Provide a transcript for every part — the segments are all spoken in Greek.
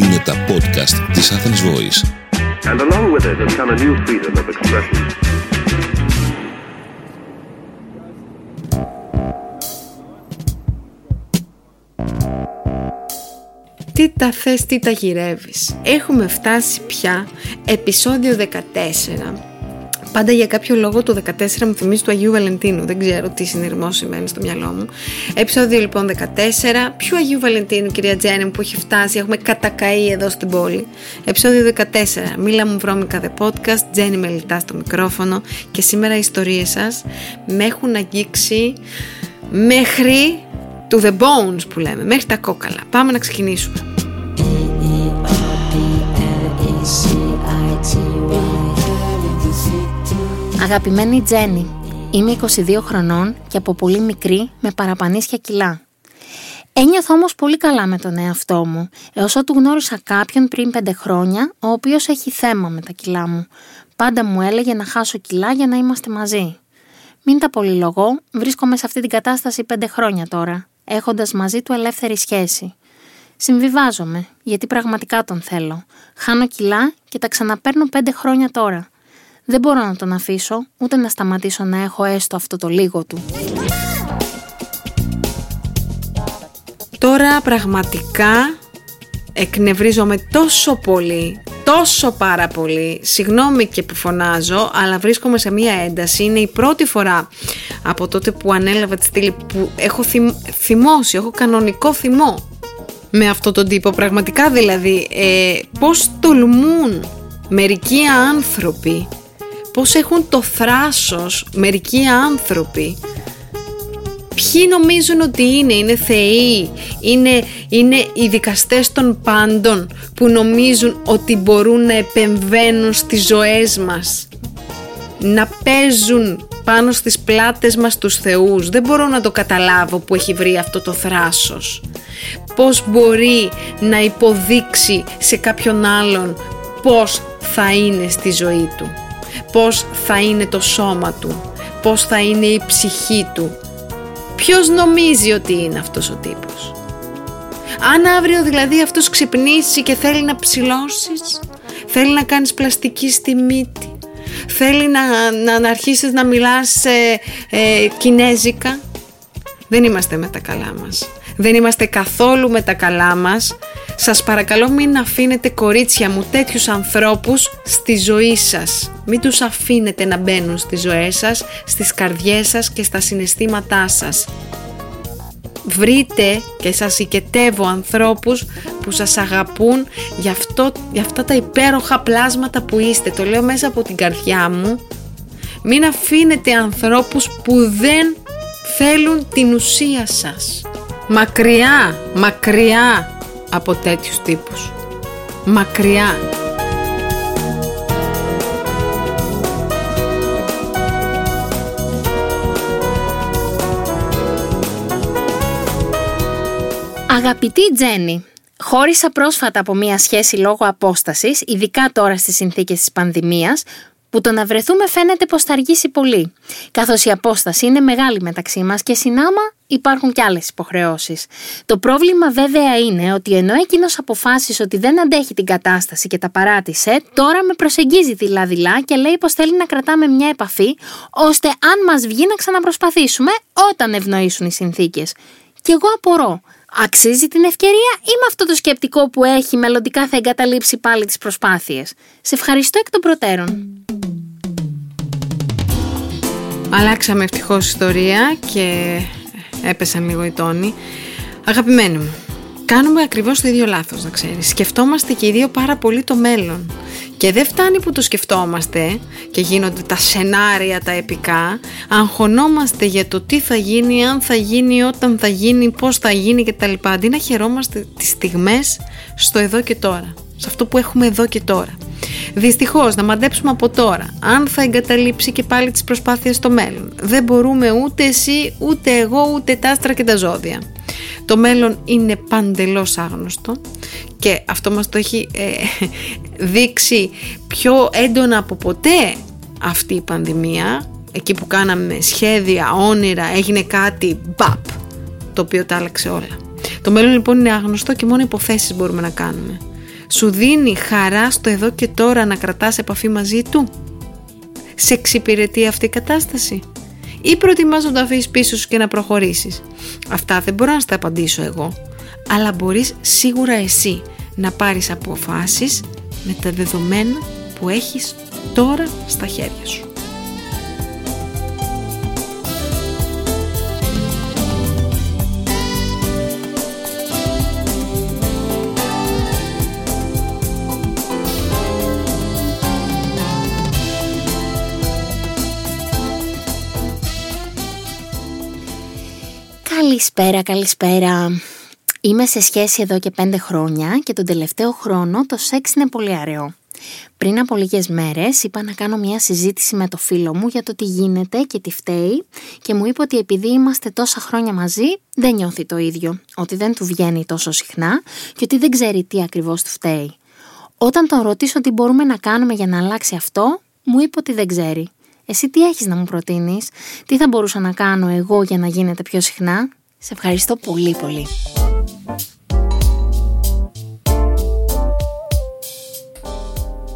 Είναι τα podcast της Athens Voice. And along with it has come a new freedom of expression. Τι τα θες, τι τα γυρεύεις. Έχουμε φτάσει πια επεισόδιο 14 Πάντα για κάποιο λόγο το 14 μου θυμίζει του Αγίου Βαλεντίνου. Δεν ξέρω τι συνειρμό σημαίνει στο μυαλό μου. Επισόδιο λοιπόν 14. Ποιο Αγίου Βαλεντίνου, κυρία Τζένι που έχει φτάσει. Έχουμε κατακαεί εδώ στην πόλη. Επισόδιο 14. Μίλα μου βρώμικα the podcast. Τζένι μελιτά στο μικρόφωνο. Και σήμερα οι ιστορίες σας με έχουν αγγίξει μέχρι to the bones που λέμε. Μέχρι τα κόκαλα. Πάμε να ξεκινήσουμε. Αγαπημένη Τζέννη, είμαι 22 χρονών και από πολύ μικρή με παραπανίσια κιλά. Ένιωθα όμως πολύ καλά με τον εαυτό μου, έως ότου γνώρισα κάποιον πριν 5 χρόνια, ο οποίος έχει θέμα με τα κιλά μου. Πάντα μου έλεγε να χάσω κιλά για να είμαστε μαζί. Μην τα πολυλογώ, βρίσκομαι σε αυτή την κατάσταση 5 χρόνια τώρα, έχοντας μαζί του ελεύθερη σχέση. Συμβιβάζομαι, γιατί πραγματικά τον θέλω. Χάνω κιλά και τα ξαναπαίρνω 5 χρόνια τώρα. Δεν μπορώ να τον αφήσω, ούτε να σταματήσω να έχω έστω αυτό το λίγο του. Τώρα πραγματικά εκνευρίζομαι τόσο πολύ, τόσο πάρα πολύ. Συγγνώμη και που φωνάζω, αλλά βρίσκομαι σε μία ένταση. Είναι η πρώτη φορά από τότε που ανέλαβα τη στήλη που έχω θυμώσει, έχω κανονικό θυμό με αυτό τον τύπο. Πραγματικά δηλαδή, ε, πώς τολμούν μερικοί άνθρωποι πώς έχουν το θράσος μερικοί άνθρωποι. Ποιοι νομίζουν ότι είναι, είναι θεοί, είναι, είναι οι δικαστές των πάντων που νομίζουν ότι μπορούν να επεμβαίνουν στις ζωές μας να παίζουν πάνω στις πλάτες μας τους θεούς. Δεν μπορώ να το καταλάβω που έχει βρει αυτό το θράσος. Πως μπορεί να υποδείξει σε κάποιον άλλον πως θα είναι στη ζωή του πώς θα είναι το σώμα του, πώς θα είναι η ψυχή του. Ποιος νομίζει ότι είναι αυτός ο τύπος; Αν αύριο δηλαδή αυτός ξυπνήσει και θέλει να ψηλώσεις, θέλει να κάνεις πλαστική στη μύτη, θέλει να, να, να αρχίσεις να μιλάς ε, ε, κινέζικα, δεν είμαστε με τα καλά μας. Δεν είμαστε καθόλου με τα καλά μας σας παρακαλώ μην αφήνετε κορίτσια μου τέτοιους ανθρώπους στη ζωή σας. Μην τους αφήνετε να μπαίνουν στις ζωές σας, στις καρδιές σας και στα συναισθήματά σας. Βρείτε και σας οικετεύω ανθρώπους που σας αγαπούν για, αυτό, για αυτά τα υπέροχα πλάσματα που είστε. Το λέω μέσα από την καρδιά μου. Μην αφήνετε ανθρώπους που δεν θέλουν την ουσία σας. Μακριά, μακριά από τέτοιους τύπους. Μακριά. Αγαπητή Τζέννη, χώρισα πρόσφατα από μια σχέση λόγω απόστασης, ειδικά τώρα στις συνθήκες της πανδημίας, που το να βρεθούμε φαίνεται πως θα αργήσει πολύ, καθώς η απόσταση είναι μεγάλη μεταξύ μας και συνάμα υπάρχουν κι άλλες υποχρεώσεις. Το πρόβλημα βέβαια είναι ότι ενώ εκείνος αποφάσισε ότι δεν αντέχει την κατάσταση και τα παράτησε, τώρα με προσεγγίζει δειλά-δειλά και λέει πως θέλει να κρατάμε μια επαφή, ώστε αν μας βγει να ξαναπροσπαθήσουμε όταν ευνοήσουν οι συνθήκες. Και εγώ απορώ, Αξίζει την ευκαιρία ή με αυτό το σκεπτικό που έχει μελλοντικά θα εγκαταλείψει πάλι τις προσπάθειες; Σε ευχαριστώ εκ των προτέρων. Αλλάξαμε ευτυχώς ιστορία και έπεσαν λίγο οι τόνοι. Αγαπημένοι μου, κάνουμε ακριβώς το ίδιο λάθος να ξέρεις. Σκεφτόμαστε και οι δύο πάρα πολύ το μέλλον. Και δεν φτάνει που το σκεφτόμαστε και γίνονται τα σενάρια τα επικά, αγχωνόμαστε για το τι θα γίνει, αν θα γίνει, όταν θα γίνει, πώς θα γίνει κτλ. Αντί να χαιρόμαστε τις στιγμές στο εδώ και τώρα, σε αυτό που έχουμε εδώ και τώρα. Δυστυχώς, να μαντέψουμε από τώρα αν θα εγκαταλείψει και πάλι τις προσπάθειες στο μέλλον. Δεν μπορούμε ούτε εσύ, ούτε εγώ, ούτε τα άστρα και τα ζώδια. Το μέλλον είναι παντελώς άγνωστο και αυτό μας το έχει ε, δείξει πιο έντονα από ποτέ αυτή η πανδημία εκεί που κάναμε σχέδια, όνειρα, έγινε κάτι μπαπ το οποίο τα άλλαξε όλα. Το μέλλον λοιπόν είναι άγνωστο και μόνο υποθέσεις μπορούμε να κάνουμε. Σου δίνει χαρά στο εδώ και τώρα να κρατάς επαφή μαζί του; Σε εξυπηρετεί αυτή η κατάσταση; Ή προτιμάς να το αφήσεις πίσω σου και να προχωρήσεις; Αυτά δεν μπορώ να στα απαντήσω εγώ. Αλλά μπορείς σίγουρα εσύ να πάρεις αποφάσεις με τα δεδομένα που έχεις τώρα στα χέρια σου. Καλησπέρα, καλησπέρα. Είμαι σε σχέση εδώ και πέντε χρόνια και τον τελευταίο χρόνο το σεξ είναι πολύ αραιό. Πριν από λίγες μέρες είπα να κάνω μια συζήτηση με το φίλο μου για το τι γίνεται και τι φταίει και μου είπε ότι επειδή είμαστε τόσα χρόνια μαζί δεν νιώθει το ίδιο, ότι δεν του βγαίνει τόσο συχνά και ότι δεν ξέρει τι ακριβώς του φταίει. Όταν τον ρωτήσω τι μπορούμε να κάνουμε για να αλλάξει αυτό, μου είπε ότι δεν ξέρει. Εσύ τι έχεις να μου προτείνεις, τι θα μπορούσα να κάνω εγώ για να γίνεται πιο συχνά; Σε ευχαριστώ πολύ πολύ.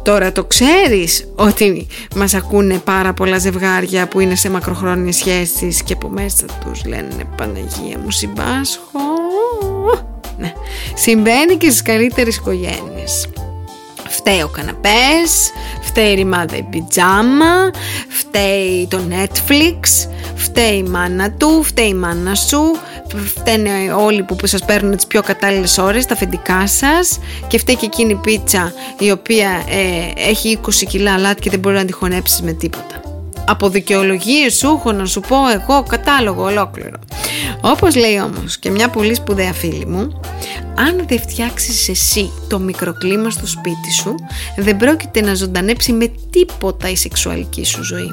Τώρα το ξέρεις ότι μας ακούνε πάρα πολλά ζευγάρια που είναι σε μακροχρόνιες σχέσεις και που μέσα τους λένε Παναγία μου συμπάσχω. Ναι. Συμβαίνει και στις καλύτερες οικογένειες. Φταίει ο καναπές, φταίει η ρημάδα η πιτζάμα, φταίει το Netflix, φταίει η μάνα του, φταίει η μάνα σου, φταίνε όλοι που σας παίρνουν τις πιο κατάλληλες ώρες, τα αφεντικά σας και φταίει και εκείνη η πίτσα η οποία ε, έχει 20 κιλά αλάτι και δεν μπορεί να τη χωνέψεις με τίποτα. Από δικαιολογίες σου έχω να σου πω εγώ κατάλογο ολόκληρο. Όπως λέει όμως και μια πολύ σπουδαία φίλη μου, αν δεν φτιάξεις εσύ το μικροκλίμα στο σπίτι σου, δεν πρόκειται να ζωντανέψει με τίποτα η σεξουαλική σου ζωή.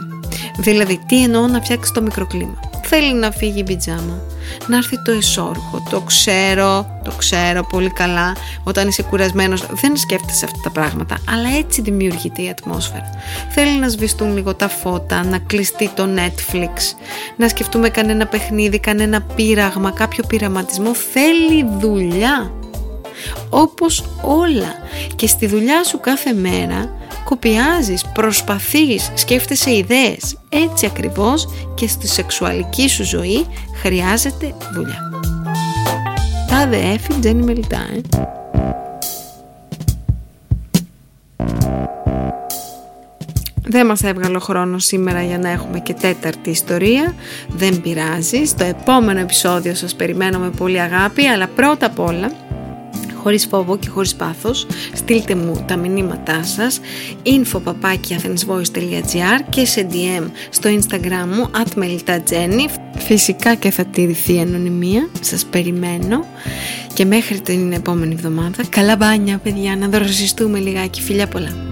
Δηλαδή, τι εννοώ να φτιάξεις το μικροκλίμα. Θέλει να φύγει η πιτζάμα, να έρθει το εσόρουχο. Το ξέρω, το ξέρω πολύ καλά. Όταν είσαι κουρασμένος, δεν σκέφτεσαι αυτά τα πράγματα, αλλά έτσι δημιουργείται η ατμόσφαιρα. Θέλει να σβηστούν λίγο τα φώτα, να κλειστεί το Netflix, να σκεφτούμε κανένα παιχνίδι, κανένα πείραγμα, κάποιο πειραματισμό. Θέλει δουλειά. Όπως όλα. Και στη δουλειά σου κάθε μέρα κοπιάζεις, προσπαθείς, σκέφτεσαι ιδέες. Έτσι ακριβώς και στη σεξουαλική σου ζωή χρειάζεται δουλειά. Τάδε έφη Τζένι Μελιτά, ε. Δεν μας έβγαλε ο χρόνος σήμερα για να έχουμε και τέταρτη ιστορία. Δεν πειράζει. Στο επόμενο επεισόδιο σας περιμένω με πολύ αγάπη, αλλά πρώτα απ' όλα χωρίς φόβο και χωρίς πάθος στείλτε μου τα μηνύματά σας info.athensvoice.gr και σε DM στο instagram μου atmelitajenny φυσικά και θα τηρηθεί η ανωνυμία σας περιμένω. Και μέχρι την επόμενη εβδομάδα καλά μπάνια παιδιά να δροσιστούμε λιγάκι. Φιλιά πολλά